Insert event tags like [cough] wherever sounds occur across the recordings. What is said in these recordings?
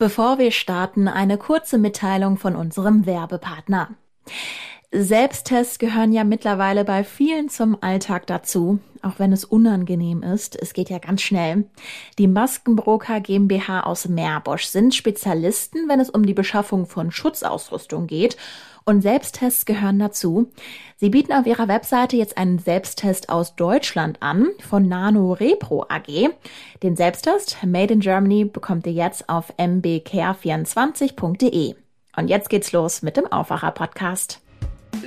Bevor wir starten, eine kurze Mitteilung von unserem Werbepartner. Selbsttests gehören ja mittlerweile bei vielen zum Alltag dazu, auch wenn es unangenehm ist. Es geht ja ganz schnell. Die Maskenbroker GmbH aus Meerbosch sind Spezialisten, wenn es um die Beschaffung von Schutzausrüstung geht und Selbsttests gehören dazu. Sie bieten auf ihrer Webseite jetzt einen Selbsttest aus Deutschland an von Nano Repro AG. Den Selbsttest Made in Germany bekommt ihr jetzt auf mbcare24.de. Und jetzt geht's los mit dem Aufwacher Podcast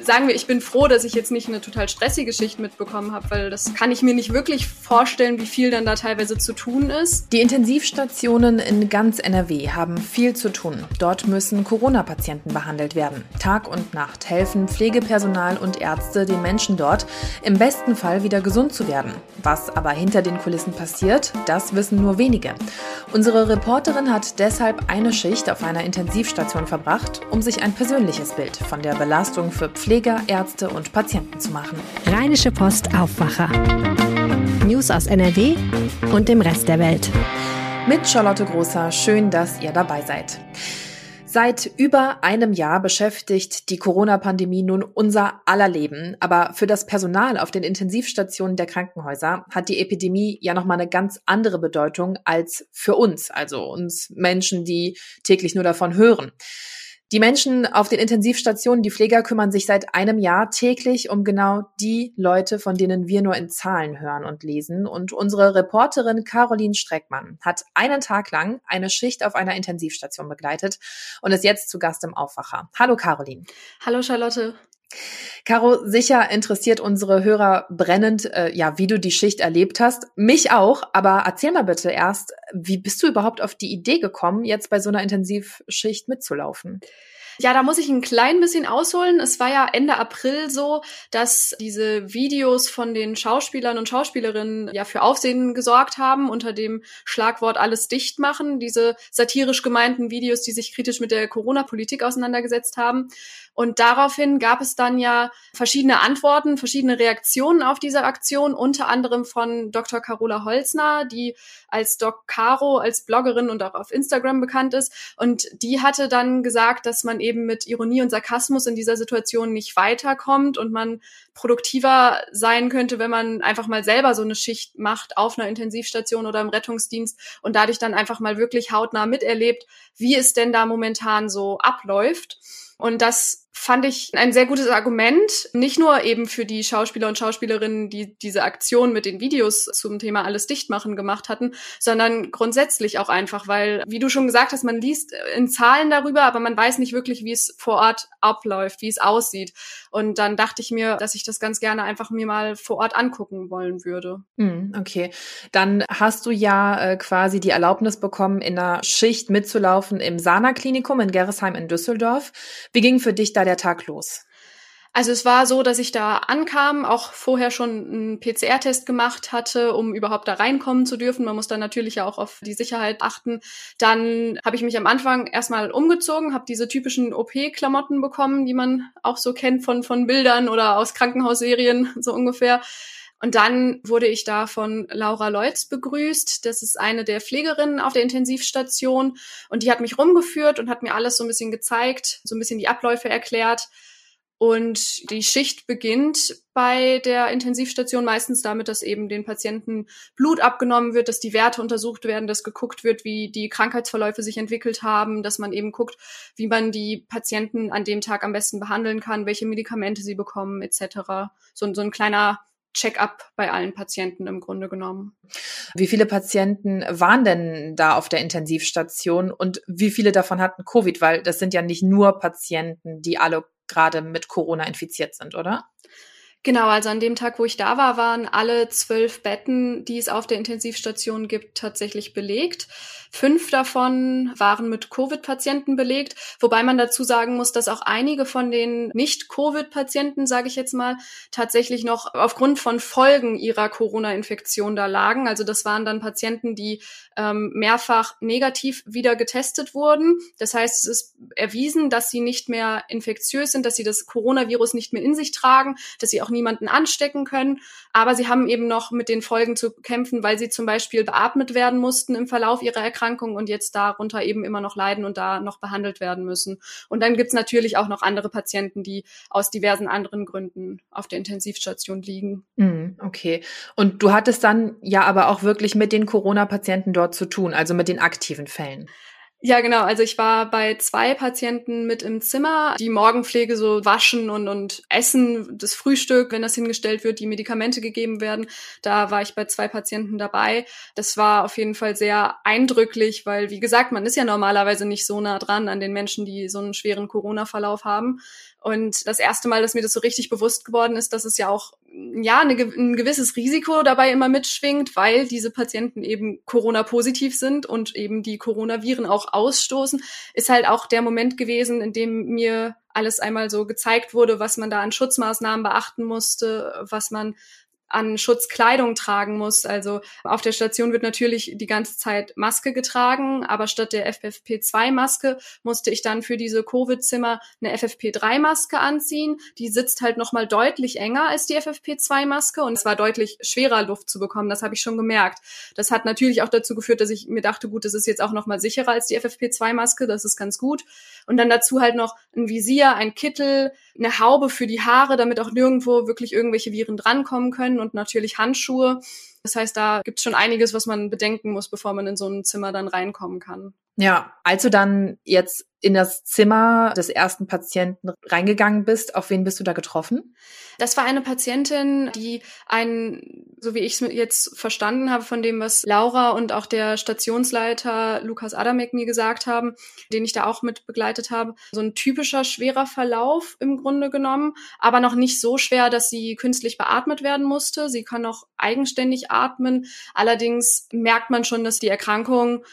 sagen wir, ich bin froh, dass ich jetzt nicht eine total stressige Schicht mitbekommen habe, weil das kann ich mir nicht wirklich vorstellen, wie viel dann da teilweise zu tun ist. Die Intensivstationen in ganz NRW haben viel zu tun. Dort müssen Corona-Patienten behandelt werden. Tag und Nacht helfen Pflegepersonal und Ärzte den Menschen dort, im besten Fall wieder gesund zu werden. Was aber hinter den Kulissen passiert, das wissen nur wenige. Unsere Reporterin hat deshalb eine Schicht auf einer Intensivstation verbracht, um sich ein persönliches Bild von der Belastung für Pfleger, Ärzte und Patienten zu machen. Rheinische Post Aufwacher. News aus NRW und dem Rest der Welt. Mit Charlotte Großer, schön, dass ihr dabei seid. Seit über einem Jahr beschäftigt die Corona-Pandemie nun unser aller Leben. Aber für das Personal auf den Intensivstationen der Krankenhäuser hat die Epidemie ja nochmal eine ganz andere Bedeutung als für uns, also uns Menschen, die täglich nur davon hören. Die Menschen auf den Intensivstationen, die Pfleger kümmern sich seit einem Jahr täglich um genau die Leute, von denen wir nur in Zahlen hören und lesen. Und unsere Reporterin Caroline Streckmann hat einen Tag lang eine Schicht auf einer Intensivstation begleitet und ist jetzt zu Gast im Aufwacher. Hallo Caroline. Hallo Charlotte. Caro, sicher interessiert unsere Hörer brennend, äh, ja, wie du die Schicht erlebt hast. Mich auch, aber erzähl mal bitte erst, wie bist du überhaupt auf die Idee gekommen, jetzt bei so einer Intensivschicht mitzulaufen? Ja, da muss ich ein klein bisschen ausholen. Es war ja Ende April so, dass diese Videos von den Schauspielern und Schauspielerinnen ja für Aufsehen gesorgt haben unter dem Schlagwort alles dicht machen. Diese satirisch gemeinten Videos, die sich kritisch mit der Corona-Politik auseinandergesetzt haben. Und daraufhin gab es dann ja verschiedene Antworten, verschiedene Reaktionen auf diese Aktion, unter anderem von Dr. Carola Holzner, die als Doc Caro, als Bloggerin und auch auf Instagram bekannt ist. Und die hatte dann gesagt, dass man eben mit Ironie und Sarkasmus in dieser Situation nicht weiterkommt und man produktiver sein könnte, wenn man einfach mal selber so eine Schicht macht auf einer Intensivstation oder im Rettungsdienst und dadurch dann einfach mal wirklich hautnah miterlebt, wie es denn da momentan so abläuft. Und das fand ich ein sehr gutes Argument, nicht nur eben für die Schauspieler und Schauspielerinnen, die diese Aktion mit den Videos zum Thema alles dicht machen gemacht hatten, sondern grundsätzlich auch einfach, weil, wie du schon gesagt hast, man liest in Zahlen darüber, aber man weiß nicht wirklich, wie es vor Ort abläuft, wie es aussieht. Und dann dachte ich mir, dass ich das ganz gerne einfach mir mal vor Ort angucken wollen würde. Hm, okay, dann hast du ja äh, quasi die Erlaubnis bekommen, in einer Schicht mitzulaufen im Sana-Klinikum in Gerresheim in Düsseldorf. Wie ging für dich da der Tag los? Also es war so, dass ich da ankam, auch vorher schon einen PCR-Test gemacht hatte, um überhaupt da reinkommen zu dürfen. Man muss dann natürlich ja auch auf die Sicherheit achten. Dann habe ich mich am Anfang erstmal umgezogen, habe diese typischen OP-Klamotten bekommen, die man auch so kennt von, von Bildern oder aus Krankenhausserien, [laughs] so ungefähr. Und dann wurde ich da von Laura Leutz begrüßt. Das ist eine der Pflegerinnen auf der Intensivstation. Und die hat mich rumgeführt und hat mir alles so ein bisschen gezeigt, so ein bisschen die Abläufe erklärt. Und die Schicht beginnt bei der Intensivstation meistens damit, dass eben den Patienten Blut abgenommen wird, dass die Werte untersucht werden, dass geguckt wird, wie die Krankheitsverläufe sich entwickelt haben, dass man eben guckt, wie man die Patienten an dem Tag am besten behandeln kann, welche Medikamente sie bekommen, etc. So, so ein kleiner Check-up bei allen Patienten im Grunde genommen. Wie viele Patienten waren denn da auf der Intensivstation und wie viele davon hatten Covid? Weil das sind ja nicht nur Patienten, die alle gerade mit Corona infiziert sind, oder? Genau, also an dem Tag, wo ich da war, waren alle zwölf Betten, die es auf der Intensivstation gibt, tatsächlich belegt. Fünf davon waren mit Covid-Patienten belegt, wobei man dazu sagen muss, dass auch einige von den Nicht-Covid-Patienten, sage ich jetzt mal, tatsächlich noch aufgrund von Folgen ihrer Corona-Infektion da lagen. Also das waren dann Patienten, die ähm, mehrfach negativ wieder getestet wurden. Das heißt, es ist erwiesen, dass sie nicht mehr infektiös sind, dass sie das Coronavirus nicht mehr in sich tragen, dass sie auch niemanden anstecken können. Aber sie haben eben noch mit den Folgen zu kämpfen, weil sie zum Beispiel beatmet werden mussten im Verlauf ihrer Erkrankung und jetzt darunter eben immer noch leiden und da noch behandelt werden müssen. Und dann gibt's natürlich auch noch andere Patienten, die aus diversen anderen Gründen auf der Intensivstation liegen. Mhm, okay. Und du hattest dann ja aber auch wirklich mit den Corona-Patienten dort zu tun, also mit den aktiven Fällen. Ja, genau. Also ich war bei zwei Patienten mit im Zimmer, die Morgenpflege so waschen und, und essen, das Frühstück, wenn das hingestellt wird, die Medikamente gegeben werden. Da war ich bei zwei Patienten dabei. Das war auf jeden Fall sehr eindrücklich, weil, wie gesagt, man ist ja normalerweise nicht so nah dran an den Menschen, die so einen schweren Corona-Verlauf haben. Und das erste Mal, dass mir das so richtig bewusst geworden ist, dass es ja auch ja eine, ein gewisses Risiko dabei immer mitschwingt, weil diese Patienten eben Corona-positiv sind und eben die Coronaviren auch ausstoßen, ist halt auch der Moment gewesen, in dem mir alles einmal so gezeigt wurde, was man da an Schutzmaßnahmen beachten musste, was man an Schutzkleidung tragen muss. Also auf der Station wird natürlich die ganze Zeit Maske getragen, aber statt der FFP2-Maske musste ich dann für diese Covid-Zimmer eine FFP3-Maske anziehen. Die sitzt halt nochmal deutlich enger als die FFP2-Maske und es war deutlich schwerer, Luft zu bekommen. Das habe ich schon gemerkt. Das hat natürlich auch dazu geführt, dass ich mir dachte, gut, das ist jetzt auch nochmal sicherer als die FFP2-Maske. Das ist ganz gut. Und dann dazu halt noch ein Visier, ein Kittel, eine Haube für die Haare, damit auch nirgendwo wirklich irgendwelche Viren drankommen können und natürlich Handschuhe. Das heißt, da gibt es schon einiges, was man bedenken muss, bevor man in so ein Zimmer dann reinkommen kann. Ja, als du dann jetzt in das Zimmer des ersten Patienten reingegangen bist, auf wen bist du da getroffen? Das war eine Patientin, die ein, so wie ich es jetzt verstanden habe, von dem, was Laura und auch der Stationsleiter Lukas Adamek mir gesagt haben, den ich da auch mit begleitet habe, so ein typischer schwerer Verlauf im Grunde genommen, aber noch nicht so schwer, dass sie künstlich beatmet werden musste. Sie kann noch eigenständig atmen. Allerdings merkt man schon, dass die Erkrankung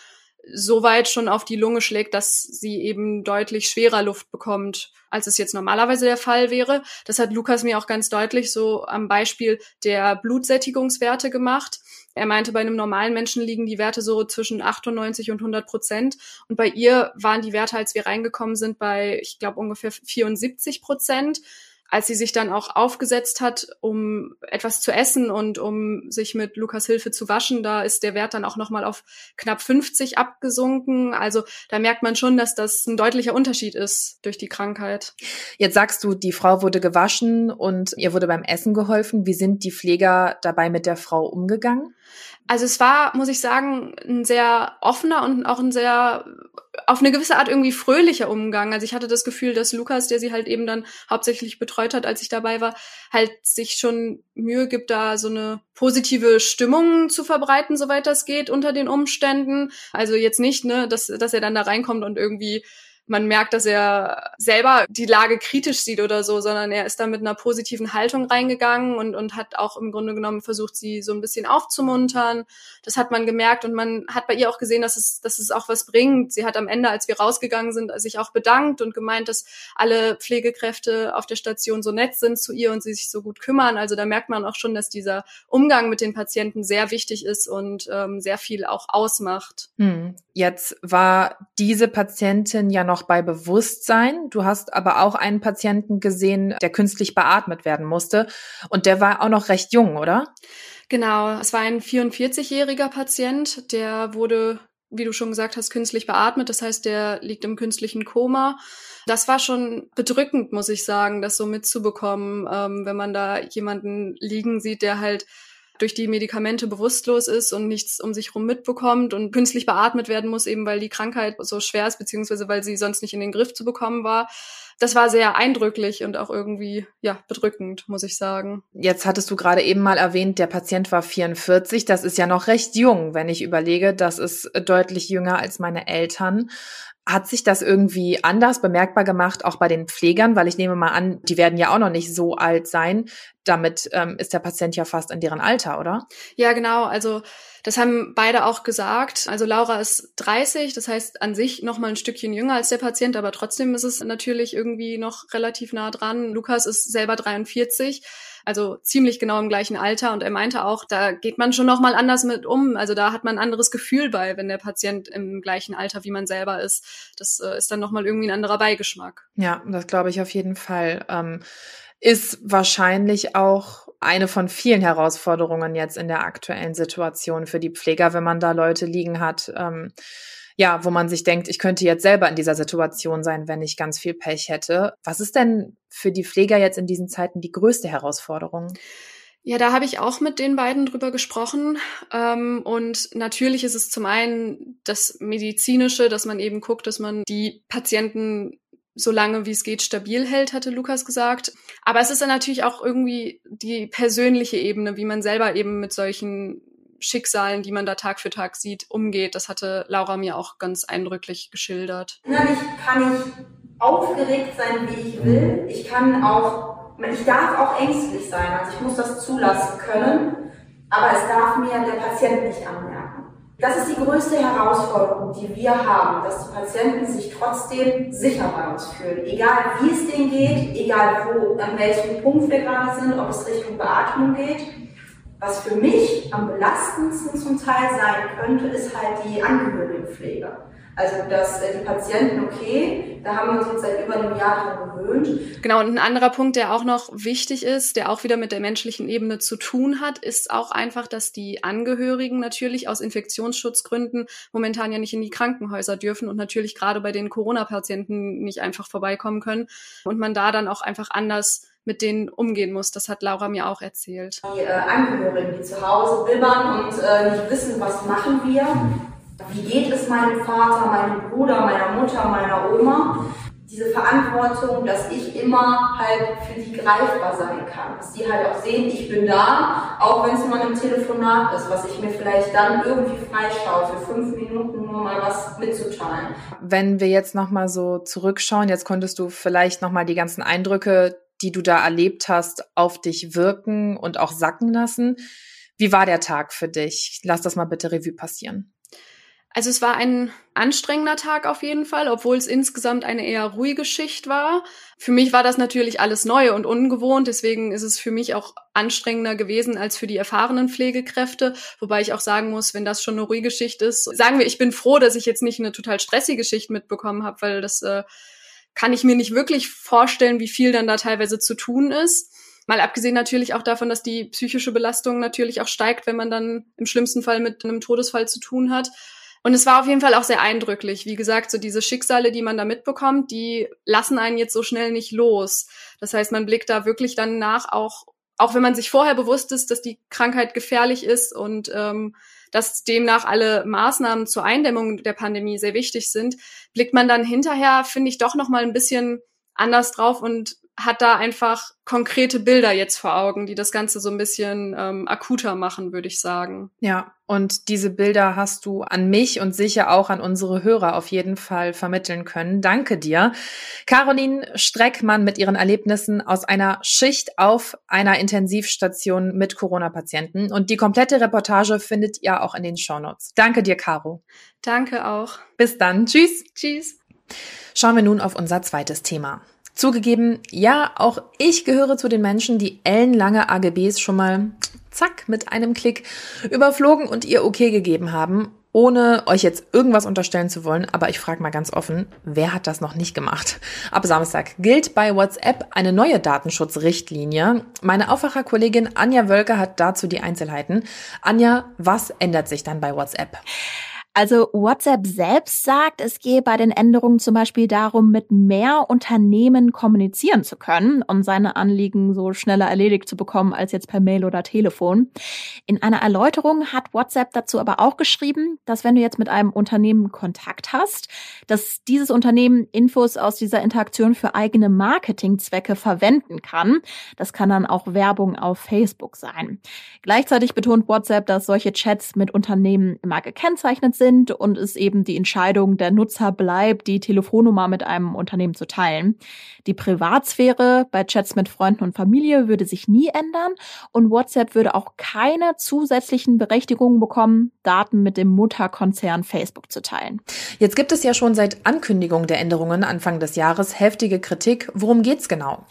so weit schon auf die Lunge schlägt, dass sie eben deutlich schwerer Luft bekommt, als es jetzt normalerweise der Fall wäre. Das hat Lukas mir auch ganz deutlich so am Beispiel der Blutsättigungswerte gemacht. Er meinte, bei einem normalen Menschen liegen die Werte so zwischen 98 und 100 Prozent. Und bei ihr waren die Werte, als wir reingekommen sind, bei, ich glaube, ungefähr 74 Prozent als sie sich dann auch aufgesetzt hat, um etwas zu essen und um sich mit Lukas Hilfe zu waschen, da ist der Wert dann auch nochmal auf knapp 50 abgesunken. Also da merkt man schon, dass das ein deutlicher Unterschied ist durch die Krankheit. Jetzt sagst du, die Frau wurde gewaschen und ihr wurde beim Essen geholfen. Wie sind die Pfleger dabei mit der Frau umgegangen? Also es war, muss ich sagen, ein sehr offener und auch ein sehr auf eine gewisse Art irgendwie fröhlicher Umgang. Also ich hatte das Gefühl, dass Lukas, der sie halt eben dann hauptsächlich betreut hat, als ich dabei war, halt sich schon Mühe gibt, da so eine positive Stimmung zu verbreiten, soweit das geht, unter den Umständen. Also jetzt nicht, ne, dass, dass er dann da reinkommt und irgendwie man merkt, dass er selber die Lage kritisch sieht oder so, sondern er ist da mit einer positiven Haltung reingegangen und, und hat auch im Grunde genommen versucht, sie so ein bisschen aufzumuntern. Das hat man gemerkt und man hat bei ihr auch gesehen, dass es, dass es auch was bringt. Sie hat am Ende, als wir rausgegangen sind, sich auch bedankt und gemeint, dass alle Pflegekräfte auf der Station so nett sind zu ihr und sie sich so gut kümmern. Also da merkt man auch schon, dass dieser Umgang mit den Patienten sehr wichtig ist und ähm, sehr viel auch ausmacht. Hm. Jetzt war diese Patientin ja noch noch bei Bewusstsein. Du hast aber auch einen Patienten gesehen, der künstlich beatmet werden musste. Und der war auch noch recht jung, oder? Genau, es war ein 44-jähriger Patient, der wurde, wie du schon gesagt hast, künstlich beatmet. Das heißt, der liegt im künstlichen Koma. Das war schon bedrückend, muss ich sagen, das so mitzubekommen, ähm, wenn man da jemanden liegen sieht, der halt durch die Medikamente bewusstlos ist und nichts um sich rum mitbekommt und künstlich beatmet werden muss, eben weil die Krankheit so schwer ist, beziehungsweise weil sie sonst nicht in den Griff zu bekommen war. Das war sehr eindrücklich und auch irgendwie, ja, bedrückend, muss ich sagen. Jetzt hattest du gerade eben mal erwähnt, der Patient war 44. Das ist ja noch recht jung, wenn ich überlege, das ist deutlich jünger als meine Eltern. Hat sich das irgendwie anders bemerkbar gemacht, auch bei den Pflegern? Weil ich nehme mal an, die werden ja auch noch nicht so alt sein. Damit ähm, ist der Patient ja fast in deren Alter, oder? Ja, genau. Also das haben beide auch gesagt. Also Laura ist 30, das heißt an sich noch mal ein Stückchen jünger als der Patient, aber trotzdem ist es natürlich irgendwie noch relativ nah dran. Lukas ist selber 43 also ziemlich genau im gleichen Alter. Und er meinte auch, da geht man schon noch mal anders mit um. Also da hat man ein anderes Gefühl bei, wenn der Patient im gleichen Alter wie man selber ist. Das äh, ist dann noch mal irgendwie ein anderer Beigeschmack. Ja, das glaube ich auf jeden Fall. Ähm ist wahrscheinlich auch eine von vielen Herausforderungen jetzt in der aktuellen Situation für die Pfleger, wenn man da Leute liegen hat, ähm, ja, wo man sich denkt, ich könnte jetzt selber in dieser Situation sein, wenn ich ganz viel Pech hätte. Was ist denn für die Pfleger jetzt in diesen Zeiten die größte Herausforderung? Ja, da habe ich auch mit den beiden drüber gesprochen. Ähm, und natürlich ist es zum einen das Medizinische, dass man eben guckt, dass man die Patienten so lange wie es geht stabil hält, hatte Lukas gesagt. Aber es ist dann natürlich auch irgendwie die persönliche Ebene, wie man selber eben mit solchen Schicksalen, die man da Tag für Tag sieht, umgeht. Das hatte Laura mir auch ganz eindrücklich geschildert. Innerlich kann ich aufgeregt sein, wie ich will. Ich kann auch, ich darf auch ängstlich sein. Also ich muss das zulassen können. Aber es darf mir der Patient nicht anmerken. Das ist die größte Herausforderung, die wir haben, dass die Patienten sich trotzdem sicher bei uns fühlen. Egal wie es denen geht, egal wo, an welchem Punkt wir gerade sind, ob es Richtung Beatmung geht. Was für mich am belastendsten zum Teil sein könnte, ist halt die Angehörigenpflege. Also dass äh, die Patienten, okay, da haben wir uns jetzt seit über einem Jahr dran gewöhnt. Genau, und ein anderer Punkt, der auch noch wichtig ist, der auch wieder mit der menschlichen Ebene zu tun hat, ist auch einfach, dass die Angehörigen natürlich aus Infektionsschutzgründen momentan ja nicht in die Krankenhäuser dürfen und natürlich gerade bei den Corona-Patienten nicht einfach vorbeikommen können und man da dann auch einfach anders mit denen umgehen muss. Das hat Laura mir auch erzählt. Die äh, Angehörigen, die zu Hause bibbern und äh, nicht wissen, was machen wir. Wie geht es meinem Vater, meinem Bruder, meiner Mutter, meiner Oma? Diese Verantwortung, dass ich immer halt für die greifbar sein kann. Dass die halt auch sehen, ich bin da, auch wenn es nur ein Telefonat ist, was ich mir vielleicht dann irgendwie freischaue, für fünf Minuten nur mal was mitzuteilen. Wenn wir jetzt nochmal so zurückschauen, jetzt konntest du vielleicht nochmal die ganzen Eindrücke die du da erlebt hast, auf dich wirken und auch sacken lassen. Wie war der Tag für dich? Lass das mal bitte Revue passieren. Also es war ein anstrengender Tag auf jeden Fall, obwohl es insgesamt eine eher ruhige Schicht war. Für mich war das natürlich alles neu und ungewohnt, deswegen ist es für mich auch anstrengender gewesen als für die erfahrenen Pflegekräfte, wobei ich auch sagen muss, wenn das schon eine ruhige Schicht ist, sagen wir, ich bin froh, dass ich jetzt nicht eine total stressige Schicht mitbekommen habe, weil das äh, kann ich mir nicht wirklich vorstellen, wie viel dann da teilweise zu tun ist. Mal abgesehen natürlich auch davon, dass die psychische Belastung natürlich auch steigt, wenn man dann im schlimmsten Fall mit einem Todesfall zu tun hat. Und es war auf jeden Fall auch sehr eindrücklich. Wie gesagt, so diese Schicksale, die man da mitbekommt, die lassen einen jetzt so schnell nicht los. Das heißt, man blickt da wirklich dann nach, auch, auch wenn man sich vorher bewusst ist, dass die Krankheit gefährlich ist und ähm, dass demnach alle Maßnahmen zur Eindämmung der Pandemie sehr wichtig sind, blickt man dann hinterher, finde ich, doch noch mal ein bisschen anders drauf und hat da einfach konkrete Bilder jetzt vor Augen, die das Ganze so ein bisschen ähm, akuter machen, würde ich sagen. Ja, und diese Bilder hast du an mich und sicher auch an unsere Hörer auf jeden Fall vermitteln können. Danke dir. Caroline Streckmann mit ihren Erlebnissen aus einer Schicht auf einer Intensivstation mit Corona-Patienten. Und die komplette Reportage findet ihr auch in den Shownotes. Danke dir, Caro. Danke auch. Bis dann. Tschüss. Tschüss. Schauen wir nun auf unser zweites Thema. Zugegeben, ja, auch ich gehöre zu den Menschen, die ellenlange AGBs schon mal zack mit einem Klick überflogen und ihr okay gegeben haben, ohne euch jetzt irgendwas unterstellen zu wollen, aber ich frage mal ganz offen, wer hat das noch nicht gemacht? Ab Samstag gilt bei WhatsApp eine neue Datenschutzrichtlinie. Meine Aufwacherkollegin Anja Wölke hat dazu die Einzelheiten. Anja, was ändert sich dann bei WhatsApp? Also WhatsApp selbst sagt, es gehe bei den Änderungen zum Beispiel darum, mit mehr Unternehmen kommunizieren zu können und seine Anliegen so schneller erledigt zu bekommen als jetzt per Mail oder Telefon. In einer Erläuterung hat WhatsApp dazu aber auch geschrieben, dass wenn du jetzt mit einem Unternehmen Kontakt hast, dass dieses Unternehmen Infos aus dieser Interaktion für eigene Marketingzwecke verwenden kann. Das kann dann auch Werbung auf Facebook sein. Gleichzeitig betont WhatsApp, dass solche Chats mit Unternehmen immer gekennzeichnet sind sind und es eben die Entscheidung der Nutzer bleibt, die Telefonnummer mit einem Unternehmen zu teilen. Die Privatsphäre bei Chats mit Freunden und Familie würde sich nie ändern und WhatsApp würde auch keine zusätzlichen Berechtigungen bekommen, Daten mit dem Mutterkonzern Facebook zu teilen. Jetzt gibt es ja schon seit Ankündigung der Änderungen Anfang des Jahres heftige Kritik. Worum geht's genau?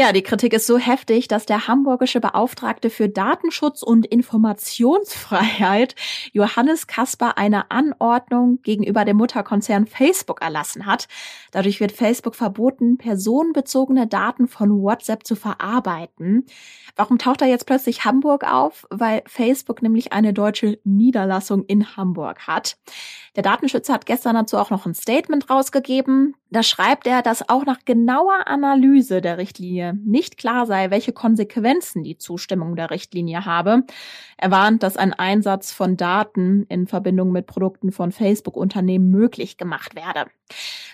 Ja, die Kritik ist so heftig, dass der hamburgische Beauftragte für Datenschutz und Informationsfreiheit Johannes Kasper eine Anordnung gegenüber dem Mutterkonzern Facebook erlassen hat. Dadurch wird Facebook verboten, personenbezogene Daten von WhatsApp zu verarbeiten. Warum taucht da jetzt plötzlich Hamburg auf? Weil Facebook nämlich eine deutsche Niederlassung in Hamburg hat. Der Datenschützer hat gestern dazu auch noch ein Statement rausgegeben. Da schreibt er, dass auch nach genauer Analyse der Richtlinie nicht klar sei, welche Konsequenzen die Zustimmung der Richtlinie habe. Er warnt, dass ein Einsatz von Daten in Verbindung mit Produkten von Facebook-Unternehmen möglich gemacht werde.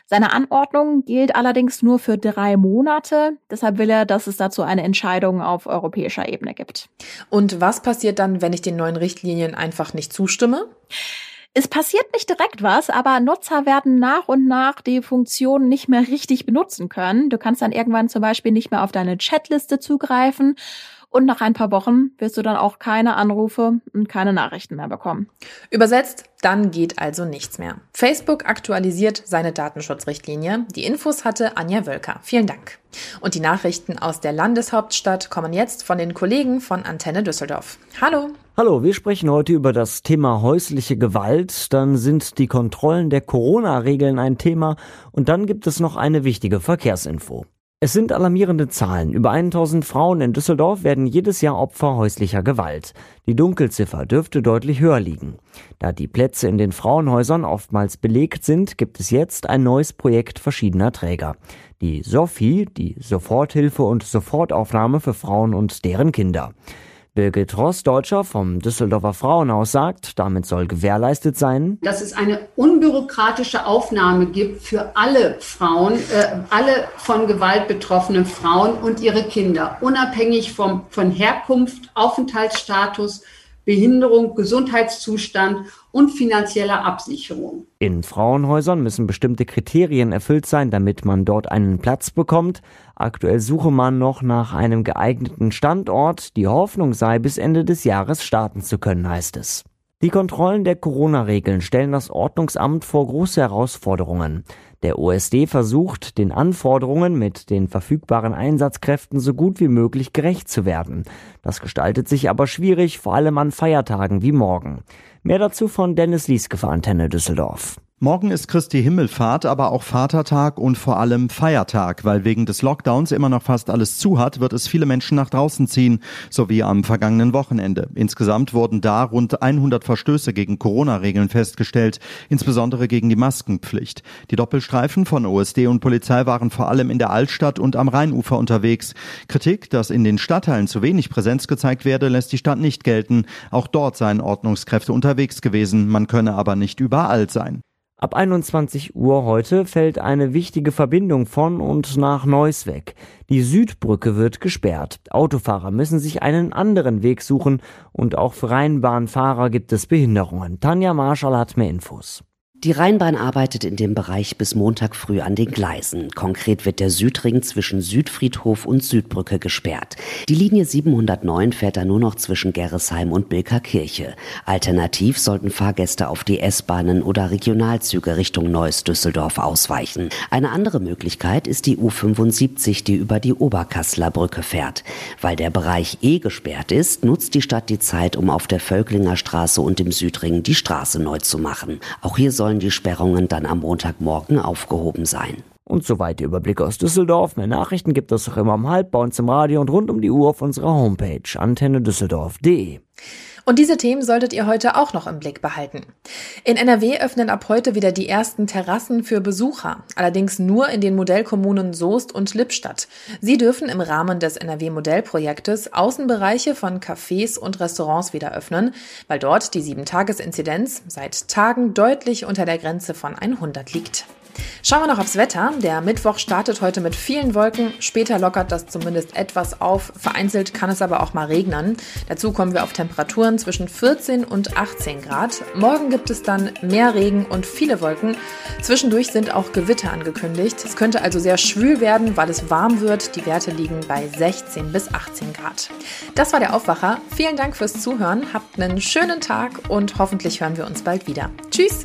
Seine Anordnung gilt allerdings nur für drei Monate. Deshalb will er, dass es dazu eine Entscheidung auf europäischer Ebene gibt. Und was passiert dann, wenn ich den neuen Richtlinien einfach nicht zustimme? Es passiert nicht direkt was, aber Nutzer werden nach und nach die Funktion nicht mehr richtig benutzen können. Du kannst dann irgendwann zum Beispiel nicht mehr auf deine Chatliste zugreifen und nach ein paar Wochen wirst du dann auch keine Anrufe und keine Nachrichten mehr bekommen. Übersetzt, dann geht also nichts mehr. Facebook aktualisiert seine Datenschutzrichtlinie. Die Infos hatte Anja Wölker. Vielen Dank. Und die Nachrichten aus der Landeshauptstadt kommen jetzt von den Kollegen von Antenne Düsseldorf. Hallo. Hallo, wir sprechen heute über das Thema häusliche Gewalt. Dann sind die Kontrollen der Corona-Regeln ein Thema. Und dann gibt es noch eine wichtige Verkehrsinfo. Es sind alarmierende Zahlen. Über 1000 Frauen in Düsseldorf werden jedes Jahr Opfer häuslicher Gewalt. Die Dunkelziffer dürfte deutlich höher liegen. Da die Plätze in den Frauenhäusern oftmals belegt sind, gibt es jetzt ein neues Projekt verschiedener Träger. Die Sophie, die Soforthilfe und Sofortaufnahme für Frauen und deren Kinder. Birgit Rossdeutscher vom Düsseldorfer Frauenhaus sagt, damit soll gewährleistet sein, dass es eine unbürokratische Aufnahme gibt für alle Frauen, äh, alle von Gewalt betroffenen Frauen und ihre Kinder, unabhängig vom, von Herkunft, Aufenthaltsstatus, Behinderung, Gesundheitszustand und finanzieller Absicherung. In Frauenhäusern müssen bestimmte Kriterien erfüllt sein, damit man dort einen Platz bekommt. Aktuell suche man noch nach einem geeigneten Standort. Die Hoffnung sei, bis Ende des Jahres starten zu können, heißt es. Die Kontrollen der Corona-Regeln stellen das Ordnungsamt vor große Herausforderungen. Der OSD versucht, den Anforderungen mit den verfügbaren Einsatzkräften so gut wie möglich gerecht zu werden. Das gestaltet sich aber schwierig, vor allem an Feiertagen wie morgen. Mehr dazu von Dennis Lieske für Antenne Düsseldorf. Morgen ist Christi Himmelfahrt, aber auch Vatertag und vor allem Feiertag, weil wegen des Lockdowns immer noch fast alles zu hat, wird es viele Menschen nach draußen ziehen, so wie am vergangenen Wochenende. Insgesamt wurden da rund 100 Verstöße gegen Corona-Regeln festgestellt, insbesondere gegen die Maskenpflicht. Die Doppelstreifen von OSD und Polizei waren vor allem in der Altstadt und am Rheinufer unterwegs. Kritik, dass in den Stadtteilen zu wenig Präsenz gezeigt werde, lässt die Stadt nicht gelten. Auch dort seien Ordnungskräfte unterwegs gewesen, man könne aber nicht überall sein. Ab 21 Uhr heute fällt eine wichtige Verbindung von und nach Neuss weg. Die Südbrücke wird gesperrt. Autofahrer müssen sich einen anderen Weg suchen und auch für Rheinbahnfahrer gibt es Behinderungen. Tanja Marschall hat mehr Infos. Die Rheinbahn arbeitet in dem Bereich bis Montag früh an den Gleisen. Konkret wird der Südring zwischen Südfriedhof und Südbrücke gesperrt. Die Linie 709 fährt dann nur noch zwischen Gerresheim und Bilkerkirche. Alternativ sollten Fahrgäste auf die S-Bahnen oder Regionalzüge Richtung Neuss-Düsseldorf ausweichen. Eine andere Möglichkeit ist die U75, die über die Oberkassler Brücke fährt. Weil der Bereich eh gesperrt ist, nutzt die Stadt die Zeit, um auf der Völklinger Straße und im Südring die Straße neu zu machen. Auch hier sollen sollen die Sperrungen dann am Montagmorgen aufgehoben sein. Und soweit der Überblick aus Düsseldorf. Mehr Nachrichten gibt es auch immer um halb bei uns im Radio und rund um die Uhr auf unserer Homepage antennedüsseldorf.de. Und diese Themen solltet ihr heute auch noch im Blick behalten. In NRW öffnen ab heute wieder die ersten Terrassen für Besucher, allerdings nur in den Modellkommunen Soest und Lippstadt. Sie dürfen im Rahmen des NRW-Modellprojektes Außenbereiche von Cafés und Restaurants wieder öffnen, weil dort die 7-Tages-Inzidenz seit Tagen deutlich unter der Grenze von 100 liegt. Schauen wir noch aufs Wetter. Der Mittwoch startet heute mit vielen Wolken. Später lockert das zumindest etwas auf. Vereinzelt kann es aber auch mal regnen. Dazu kommen wir auf Temperaturen zwischen 14 und 18 Grad. Morgen gibt es dann mehr Regen und viele Wolken. Zwischendurch sind auch Gewitter angekündigt. Es könnte also sehr schwül werden, weil es warm wird. Die Werte liegen bei 16 bis 18 Grad. Das war der Aufwacher. Vielen Dank fürs Zuhören. Habt einen schönen Tag und hoffentlich hören wir uns bald wieder. Tschüss!